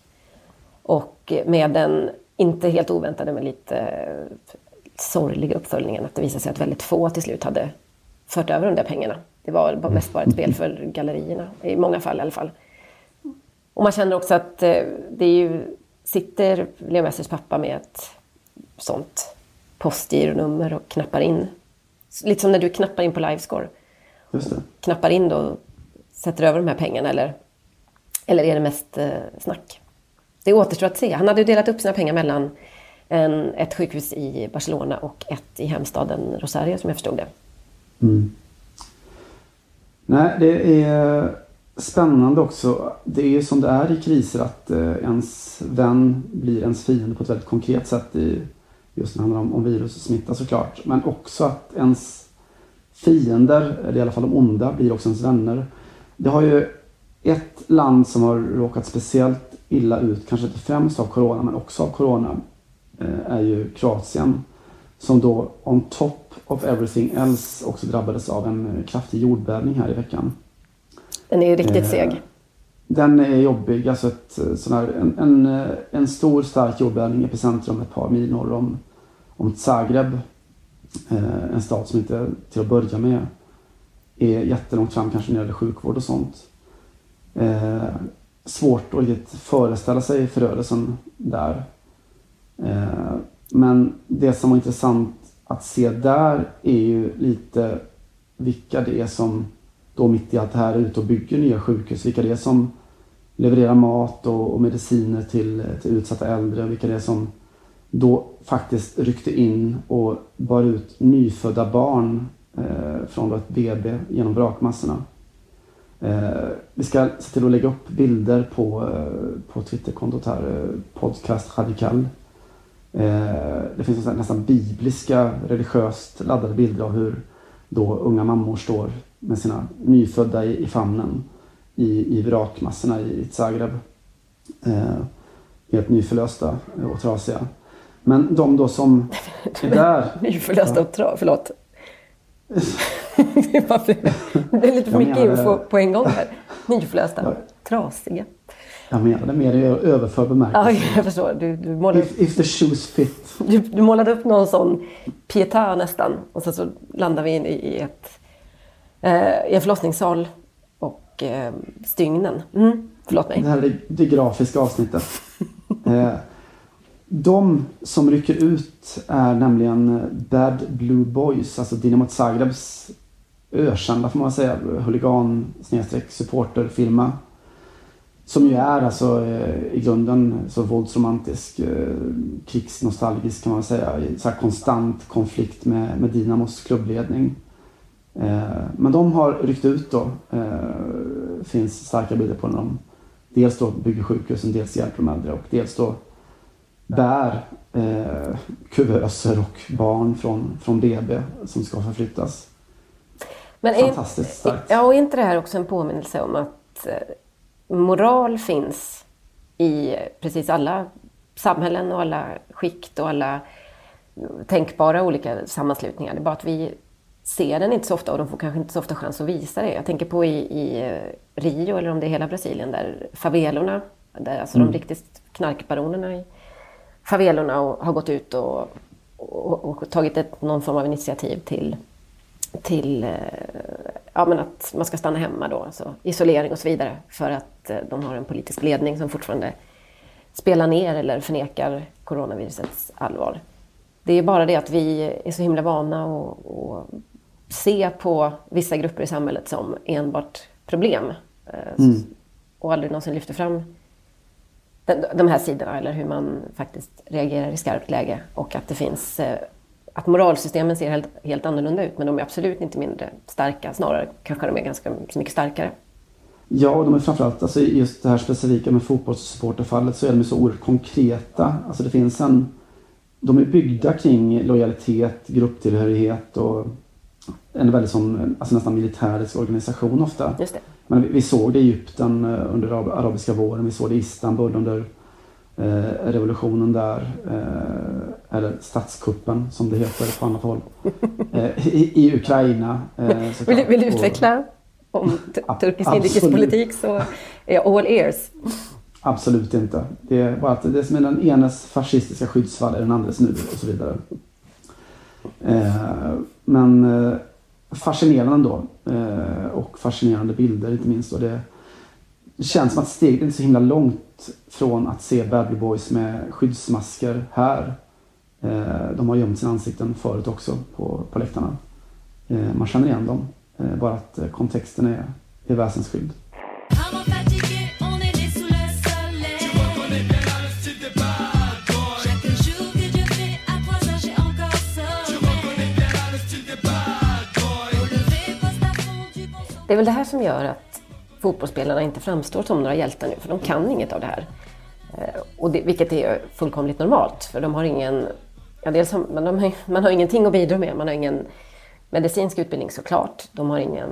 Och med den, inte helt oväntade men lite eh, sorgliga uppföljningen att det visade sig att väldigt få till slut hade fört över de där pengarna. Det var mest bara ett spel för gallerierna, i många fall i alla fall. Och man känner också att eh, det är ju, sitter Leo Messers pappa med ett sånt postgironummer och knappar in. Lite som när du knappar in på Livescore. Just det. Knappar in då och sätter över de här pengarna eller, eller är det mest eh, snack? Det återstår att se. Han hade ju delat upp sina pengar mellan en, ett sjukhus i Barcelona och ett i hemstaden Rosario som jag förstod det. Mm. Nej, det är spännande också. Det är ju som det är i kriser att eh, ens vän blir ens fiende på ett väldigt konkret sätt. I, just när det handlar om, om virus och smitta såklart. Men också att ens fiender, eller i alla fall de onda, blir också ens vänner. Det har ju ett land som har råkat speciellt illa ut, kanske inte främst av Corona men också av Corona, eh, är ju Kroatien. Som då on top of everything else också drabbades av en eh, kraftig jordbävning här i veckan. Den är ju riktigt eh, seg. Den är jobbig. Alltså ett, sån här, en, en, en stor stark jordbävning i epicentrum ett par mil norr om, om Zagreb. en stad som inte till att börja med är jättelångt fram kanske när det gäller sjukvård och sånt. Svårt att riktigt föreställa sig förödelsen där. Eh, men det som var intressant att se där är ju lite vilka det är som då mitt i allt det här är ute och bygger nya sjukhus. Vilka det är som levererar mat och, och mediciner till, till utsatta äldre. Vilka det är som då faktiskt ryckte in och bar ut nyfödda barn eh, från ett BB genom vrakmassorna. Eh, vi ska se till att lägga upp bilder på, eh, på Twitterkontot här, eh, podcast radikal Eh, det finns nästan bibliska, religiöst laddade bilder av hur då unga mammor står med sina nyfödda i, i famnen i, i vrakmassorna i Zagreb. Eh, helt nyförlösta och trasiga. Men de då som är där... nyförlösta och trasiga, förlåt. det är lite för mycket info på en gång här. Nyförlösta, trasiga. Jag menade mer i överförd bemärkelse. Ja, jag förstår. Du, du målade, if, if the shoes fit. Du, du målade upp någon sån pietà nästan. Och sen så landar vi in i, ett, eh, i en förlossningssal och eh, stygnen. Mm, förlåt mig. Det här är det, grafiska avsnittet. eh, de som rycker ut är nämligen Bad Blue Boys, alltså Dinamo Zagrebs ökända får man säga huligan supporterfilmer. Som ju är alltså eh, i grunden så våldsromantisk, eh, krigsnostalgisk kan man säga. I så här konstant konflikt med, med Dinamos klubbledning. Eh, men de har ryckt ut då. Finns starka bilder på när de dels då bygger sjukhusen, dels hjälper de äldre och dels då bär eh, kuvöser och barn från, från BB som ska förflyttas. Men Fantastiskt är, starkt. Ja, och är inte det här också en påminnelse om att eh, moral finns i precis alla samhällen och alla skikt och alla tänkbara olika sammanslutningar. Det är bara att vi ser den inte så ofta och de får kanske inte så ofta chans att visa det. Jag tänker på i, i eh, Rio, eller om det är hela Brasilien, där favelorna, där alltså de riktigt knarkbaronerna i favelorna och, har gått ut och, och, och tagit ett, någon form av initiativ till, till eh, ja, men att man ska stanna hemma då, alltså isolering och så vidare, för att eh, de har en politisk ledning som fortfarande spelar ner eller förnekar coronavirusets allvar. Det är bara det att vi är så himla vana att att se på vissa grupper i samhället som enbart problem. eh, Och aldrig någonsin lyfter fram de, här sidorna eller hur man faktiskt reagerar i skarpt läge. Och att det finns att moralsystemen ser helt, helt annorlunda ut men de är absolut inte mindre starka. Snarare kanske de är ganska så mycket starkare. Ja, och de är framförallt, alltså just det här specifika med fotbollssupporterfallet så är de så oerhört konkreta. Alltså det finns en, de är byggda kring lojalitet, grupptillhörighet och en väldigt sån, alltså nästan militärisk organisation ofta. Just det. Men vi, vi såg det i Egypten eh, under arab, arabiska våren, vi såg det i Istanbul under eh, revolutionen där, eh, eller statskuppen som det heter på annat håll. Eh, i, I Ukraina. Eh. Vill, du- vill du utveckla om turkisk inrikespolitik så är jag all ears. Absolut inte. Det är bara att det som är den enes fascistiska skyddsvall är den andres nu och så vidare. Eh, men fascinerande då. Och fascinerande bilder inte minst. Och det, känns som att steget är inte så himla långt från att se Bad Blue Boys med skyddsmasker här. Eh, de har gömt sina ansikten förut också på, på läktarna. Eh, man känner igen dem. Eh, bara att kontexten är, är väsensskild. Det är väl det här som gör att fotbollsspelarna inte framstår som några hjältar nu, för de kan inget av det här. Och det, vilket är fullkomligt normalt, för de har ingen... Ja, dels har, man, de har, man har ingenting att bidra med. Man har ingen medicinsk utbildning såklart. De har ingen,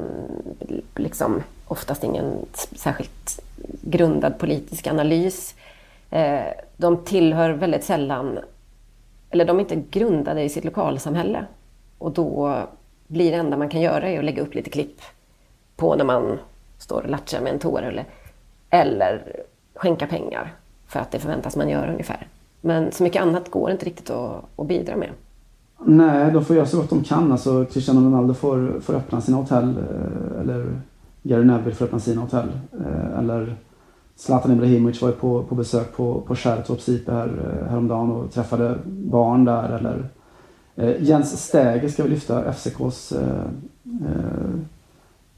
liksom, oftast ingen särskilt grundad politisk analys. Eh, de tillhör väldigt sällan eller de är inte grundade i sitt lokalsamhälle. Och då blir det enda man kan göra är att lägga upp lite klipp på när man står och latchar med en toarulle. Eller skänka pengar för att det förväntas man göra ungefär. Men så mycket annat går inte riktigt att, att bidra med. Nej, de får göra så gott de kan. Alltså, Cristiano Ronaldo får, får öppna sina hotell. Eh, eller Gary Neville får öppna sina hotell. Eh, eller Zlatan Ibrahimovic var ju på, på besök på, på Kärrtorp Sipe här, eh, häromdagen och träffade barn där. Eller eh, Jens Stäger ska vi lyfta, FCKs... Eh, eh,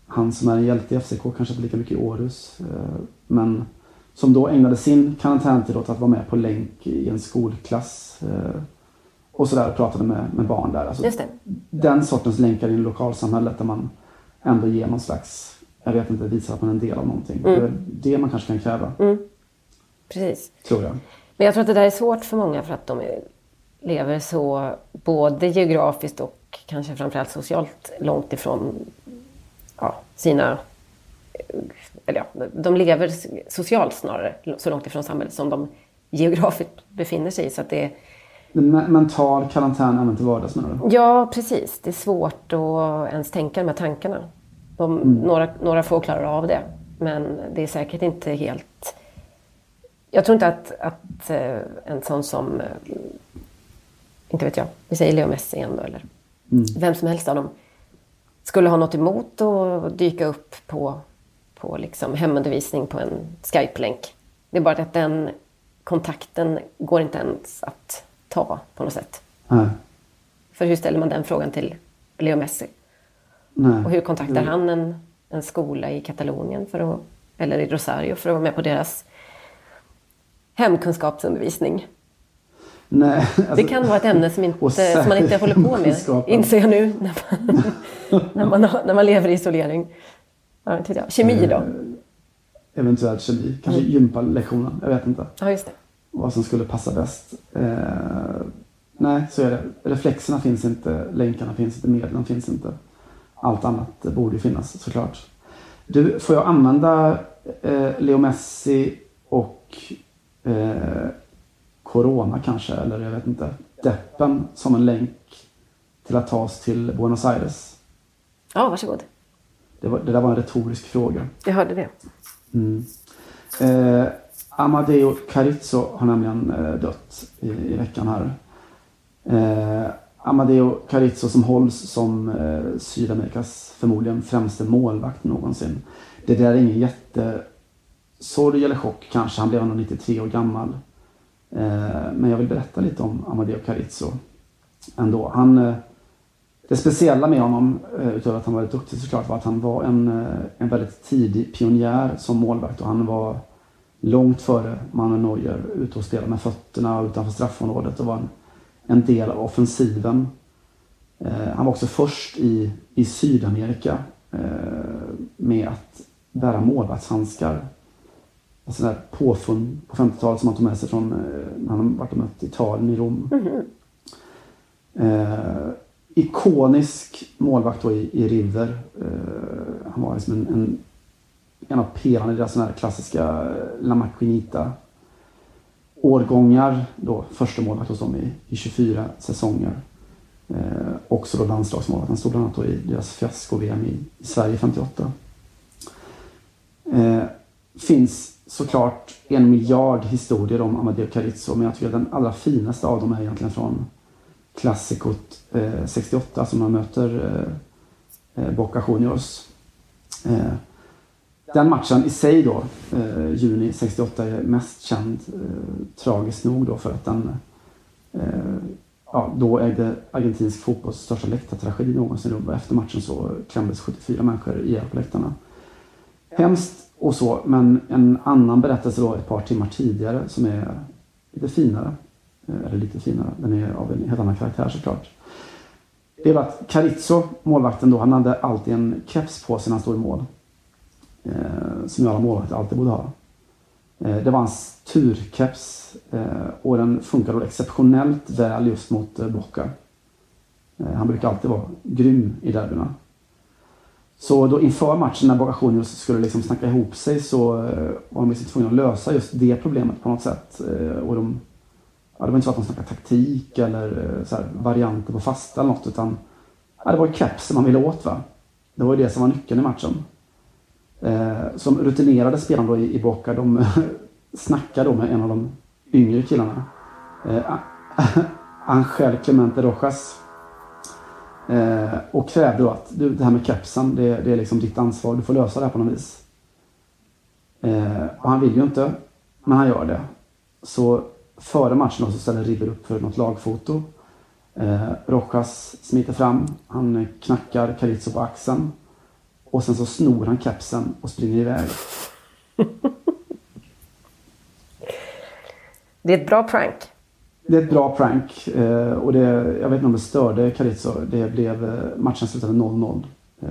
han som är en hjälte i FCK, kanske inte lika mycket i Århus. Eh, men som då ägnade sin karantäntid åt att vara med på länk i en skolklass. Eh, och sådär och pratade med, med barn där. Alltså, Just det. den sortens länkar i lokalsamhället där man ändå ger någon slags, jag vet inte, visar att man är en del av någonting. Det är det man kanske kan kräva, Precis. tror jag. Men jag tror att det där är svårt för många för att de lever så både geografiskt och kanske framförallt socialt långt ifrån ja, sina... Eller ja, de lever socialt snarare så långt ifrån samhället som de geografiskt befinner sig i. Så att det, Men me- mental karantän även till vardags menar du? ja, precis. Det är svårt att ens tänka de här tankarna. De, några, några få klarar av det, men det är säkert inte helt... Jag tror inte att, att eh, en sån som, eh, inte vet jag, vi säger Leo Messi igen då, eller vem som helst av dem, skulle ha något emot att dyka upp på, på liksom hemundervisning på en Skype-länk. Det är bara att den kontakten går inte ens att ta på något sätt. Nej. För hur ställer man den frågan till Leo Messi? Nej. Och hur kontaktar han en, en skola i Katalonien för att, eller i Rosario för att vara med på deras hemkunskapsundervisning? Nej, alltså, Det kan vara ett ämne som, inte, som man inte håller på med, inser jag nu, när man, när man, har- när man lever i isolering. Ja, inte vet jag. Kemi då? Eventuellt kemi. Kanske Mm. gympalektionen. Jag vet inte. Ja, just det. Vad som skulle passa bäst. Eh, nej, så är det. Reflexerna finns inte. Länkarna finns inte. Medlen finns inte. Allt annat borde finnas såklart. Du, får jag använda eh, Leo Messi och eh, Corona kanske, eller jag vet inte, deppen som en länk till att ta oss till Buenos Aires? Ja, varsågod. Det, var, det där var en retorisk fråga. Jag hörde det. Eh, Amadeo Carizzo har nämligen eh, dött i, i veckan här. Eh, Amadeo Carizzo som hålls som eh, Sydamerikas förmodligen främste målvakt någonsin. Det där är ingen jättesorg eller chock kanske. Han blev ändå 93 år gammal. Eh, men jag vill berätta lite om Amadeo Carizzo ändå. Han, eh, det speciella med honom, eh, utöver att han var väldigt duktig såklart, var att han var en, eh, en väldigt tidig pionjär som målvakt och han var långt före Manuel Neuer ute och spelade med fötterna utanför straffområdet och var en, en del av offensiven. Eh, han var också först i, i Sydamerika eh, med att bära målvaktshandskar. Alltså där påfund på 50-talet som han tog med sig från eh, när han varit och mött Italien i Rom. Eh, ikonisk målvakt då i, i River. Eh, han var liksom en, en, en av pelarna i deras sån här klassiska eh, La Maquinita årgångar. Då, första målvakt hos dem i, i 24 säsonger. Eh, också då landslagsmålvakt. Han stod bland annat då i deras fiasko-VM i, i Sverige 58. Eh, finns såklart en miljard historier om Amadeo Carizzo men jag tycker att den allra finaste av dem är egentligen från klassikot eh, 68 som man möter eh, eh, Boca Juniors. Eh, den matchen i sig då, eh, juni 68, är mest känd eh, tragiskt nog då för att den eh, ja, då ägde argentinsk fotbolls största läktartragedi någonsin rum. Efter matchen så klämdes 74 människor ihjäl på läktarna. Hemskt och så, men en annan berättelse då ett par timmar tidigare som är lite finare. Eh, eller lite finare, den är av en helt annan karaktär såklart. Det var att Carizzo, målvakten då, han hade alltid en keps på sig när han stod i mål. Eh, som ju alla målvakter alltid borde ha. Eh, det var hans turkeps eh, och den funkade exceptionellt väl just mot eh, Boca. Eh, han brukar alltid vara grym i derbyna. Så då inför matchen när Boca Juniors skulle liksom snacka ihop sig så eh, var de liksom tvungna att lösa just det problemet på något sätt. Eh, och de, ja, det var inte så att de snackade taktik eller eh, så här, varianter på fasta eller något utan ja, det var ju kepsen man ville åt va. Det var ju det som var nyckeln i matchen. Eh, som rutinerade spelarna då i, i Boca, de snackade då med en av de yngre killarna. Eh, Angel Clemente Rojas. Eh, och krävde då att du, det här med kepsen, det, det är liksom ditt ansvar. Du får lösa det här på något vis. Eh, och han vill ju inte, men han gör det. Så före matchen så ställer River upp för något lagfoto. Eh, Rojas smiter fram, han knackar Carizzo på axeln. Och sen så snor han kepsen och springer iväg. Det är ett bra prank. Det är ett bra prank eh, och det, jag vet inte om det störde Carizzo. Det blev, eh, matchen slutade 0-0. Eh,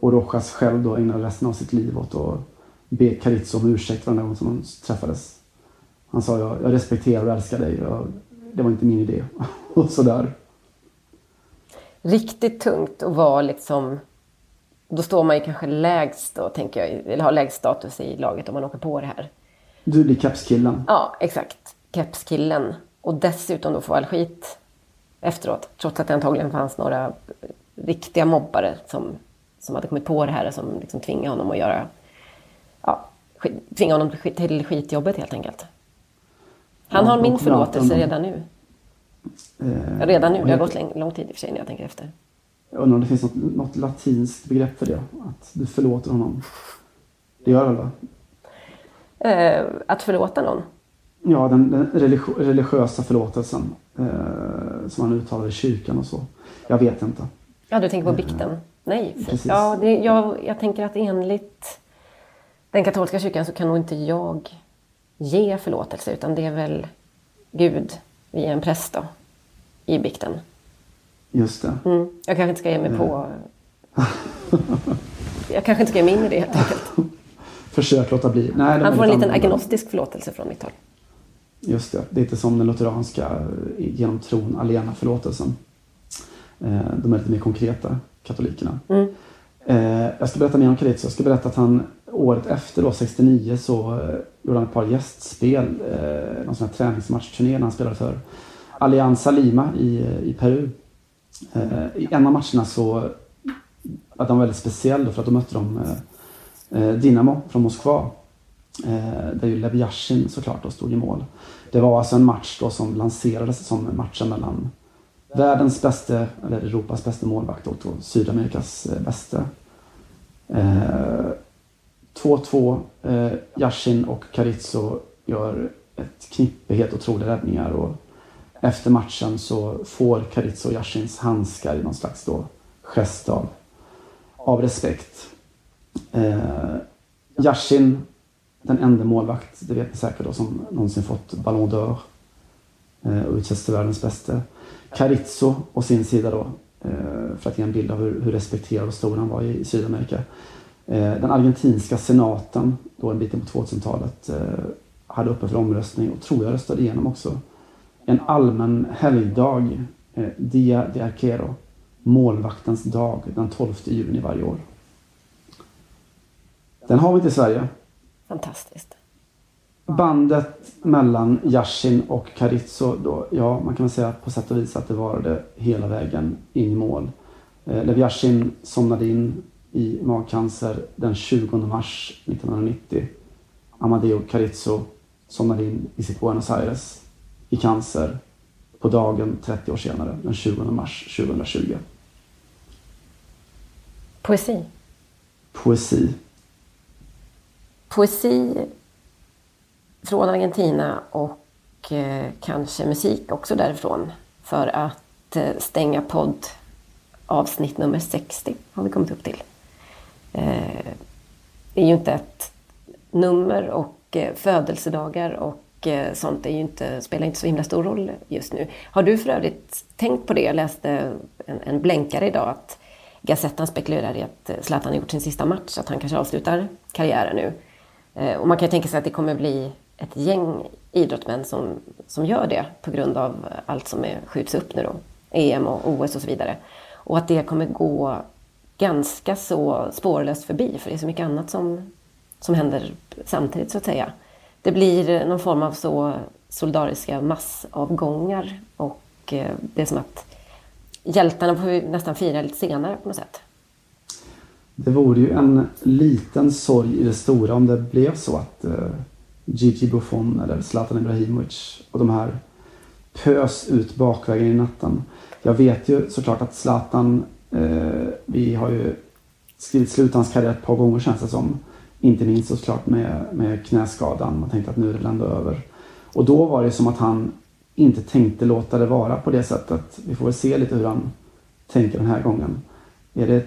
och Rojas själv då ägnade resten av sitt liv åt att be Carizzo om ursäkt varje gång som de träffades. Han sa jag, jag respekterar och älskar dig. Jag, det var inte min idé. och sådär. Riktigt tungt att vara liksom... Då står man ju kanske lägst då, tänker jag, eller har lägst status i laget om man åker på det här. Du blir kepskillen. Ja, exakt. Kepskillen. Och dessutom då få all skit efteråt. Trots att det antagligen fanns några riktiga mobbare som, som hade kommit på det här och som liksom tvingade honom att göra... Ja, skit, tvingade honom till skitjobbet helt enkelt. Han har min förlåtelse redan nu. Eh, Redan nu. Det har gått lång, lång tid i och för sig när jag tänker efter. Jag undrar om det finns något, något latinskt begrepp för det. Att du förlåter honom. Det gör det väl va? Eh, att förlåta någon. Ja, den, den religio- religiösa förlåtelsen. Eh, som man uttalar i kyrkan och så. Jag vet inte. Ja, du tänker på bikten. Nej, för, Precis. ja, det, jag, jag tänker att enligt den katolska kyrkan så kan nog inte jag ge förlåtelse utan det är väl Gud via en präst då, i bikten. Just det. Mm. Jag kanske inte ska ge mig på... Jag kanske inte ska ge mig in i det helt enkelt. Försök låta bli. Nej, Han får en lite liten agnostisk förlåtelse från mitt håll. Just det. Det är inte som den lutheranska eh, genom tron alena förlåtelsen. Eh, De är lite mer konkreta, katolikerna. Mm. Eh, Jag ska berätta mer om Karitso. Jag ska berätta att han året efter, då, 69, så gjorde han ett par gästspel. eh, Någon sån här träningsmatchturné när han spelade för Alianza Lima i, eh, i Peru. Eh, I en av matcherna så att den var väldigt speciell då, för att då mötte de eh, eh Dinamo från Moskva. Eh, där ju Lev Yashin såklart då stod i mål. Det var alltså en match då som lanserades som matchen mellan världens bästa, eller Europas bästa målvakt och då Sydamerikas bästa. Eh, eh 2-2. Eh, Yashin och Carizzo gör ett knippe helt otroliga räddningar och efter matchen så får Carizzo Yashins handskar i någon slags då gest av, av respekt. Eh, Yashin, den enda målvakt, det vet ni säkert då, som någonsin fått Ballon d'Or eh, och utsetts till världens bästa. Carizzo å sin sida då, eh, för att ge en bild av hur, hur respekterad och stor han var i, i Sydamerika. Eh, den argentinska senaten, då en bit in på 2000-talet, eh, hade uppe för omröstning och tror jag röstade igenom också en allmän helgdag, eh, Dia de Arquero, målvaktens dag, den 12 juni varje år. Den har vi inte i Sverige. Fantastiskt. Bandet mellan Yashin och Carizzo, då, ja man kan väl säga på sätt och vis att det var det hela vägen in i mål. Lev Yashin somnade in i magcancer den 20 mars 1990. Amadeo Carizzo somnade in i sitt Buenos Aires i cancer på dagen 30 år senare, den 20 mars 2020. Poesi. Poesi. Poesi från Argentina och eh, kanske musik också därifrån. För att eh, stänga podd avsnitt nummer 60 har vi kommit upp till. Eh, det är ju inte ett nummer och eh, födelsedagar och eh, sånt är ju inte, spelar inte så himla stor roll just nu. Har du för övrigt tänkt på det? Jag läste en, en blänkare idag att Gazettan spekulerar i att eh, Zlatan har gjort sin sista match, att han kanske avslutar karriären nu. Eh, Och man kan ju tänka sig att det kommer bli ett gäng idrottsmän som, som gör det på grund av allt som är, skjuts upp nu då. EM och OS och så vidare. Och att det kommer gå ganska så spårlöst förbi för det är så mycket annat som, som händer samtidigt så att säga. Det blir någon form av så solidariska massavgångar och eh, det är som att hjältarna får vi nästan fira lite senare på något sätt. Det vore ju en liten sorg i det stora om det blev så att eh, Gigi Buffon eller Zlatan Ibrahimovic och de här pös ut bakvägen i natten. Jag vet ju såklart att Zlatan, Eh, vi har ju skrivit slut hans karriär ett par gånger känns det som. Inte minst såklart med, med knäskadan. Man tänkte att nu är det ändå över. Och då var det som att han inte tänkte låta det vara på det sättet. Vi får väl se lite hur han tänker den här gången. Är det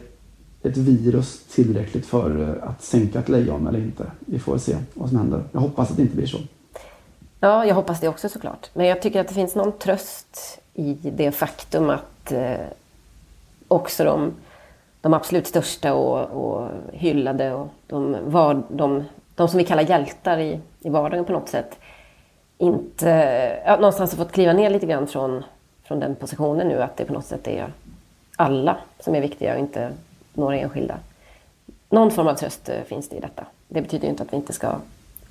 ett virus tillräckligt för eh, att sänka ett lejon eller inte? Vi får väl se vad som händer. Jag hoppas att det inte blir så. Ja, jag hoppas det också såklart. Men jag tycker att det finns någon tröst i det faktum att eh, också de, de absolut största och, och hyllade och de, var, de, de som vi kallar hjältar i, i vardagen på något sätt inte, ja, någonstans har fått kliva ner lite grann från, från den positionen nu att det på något sätt är alla som är viktiga och inte några enskilda. Någon form av tröst eh, finns det i detta. Det betyder ju inte att vi inte ska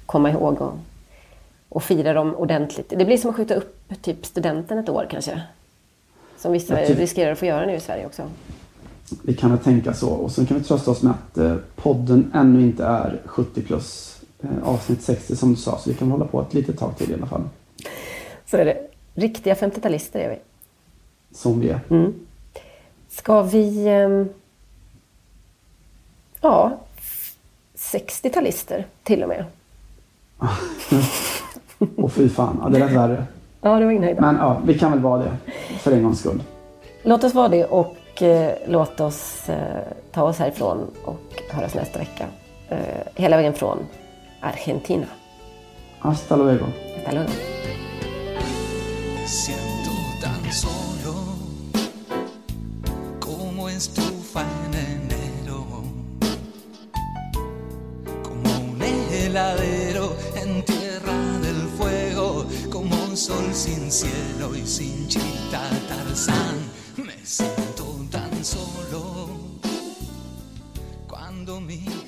komma ihåg och, och fira dem ordentligt. Det blir som att skjuta upp typ studenten ett år kanske. Som vissa riskerar att få göra nu i Sverige också. Vi kan väl tänka så. Och sen kan vi trösta oss med att eh, podden ännu inte är 70 plus. Eh, avsnitt 60 som du sa. Så vi kan hålla på ett litet tag till i alla fall. Så är det. Riktiga 50-talister är vi. Som vi är. Ska vi... ehm, Ja, 60-talister till och med. Och fy fan, ja, det lät värre. Ja, det var inga höjdare. Men ja, vi kan väl vara det. För en gångs skull. Låt oss vara det och Och eh, låt oss eh, ta oss härifrån och höras nästa vecka. Eh, hela vägen från Argentina. Hasta luego. Hasta luego. Sol sin cielo y sin chita Tarzán. Me siento tan solo cuando mis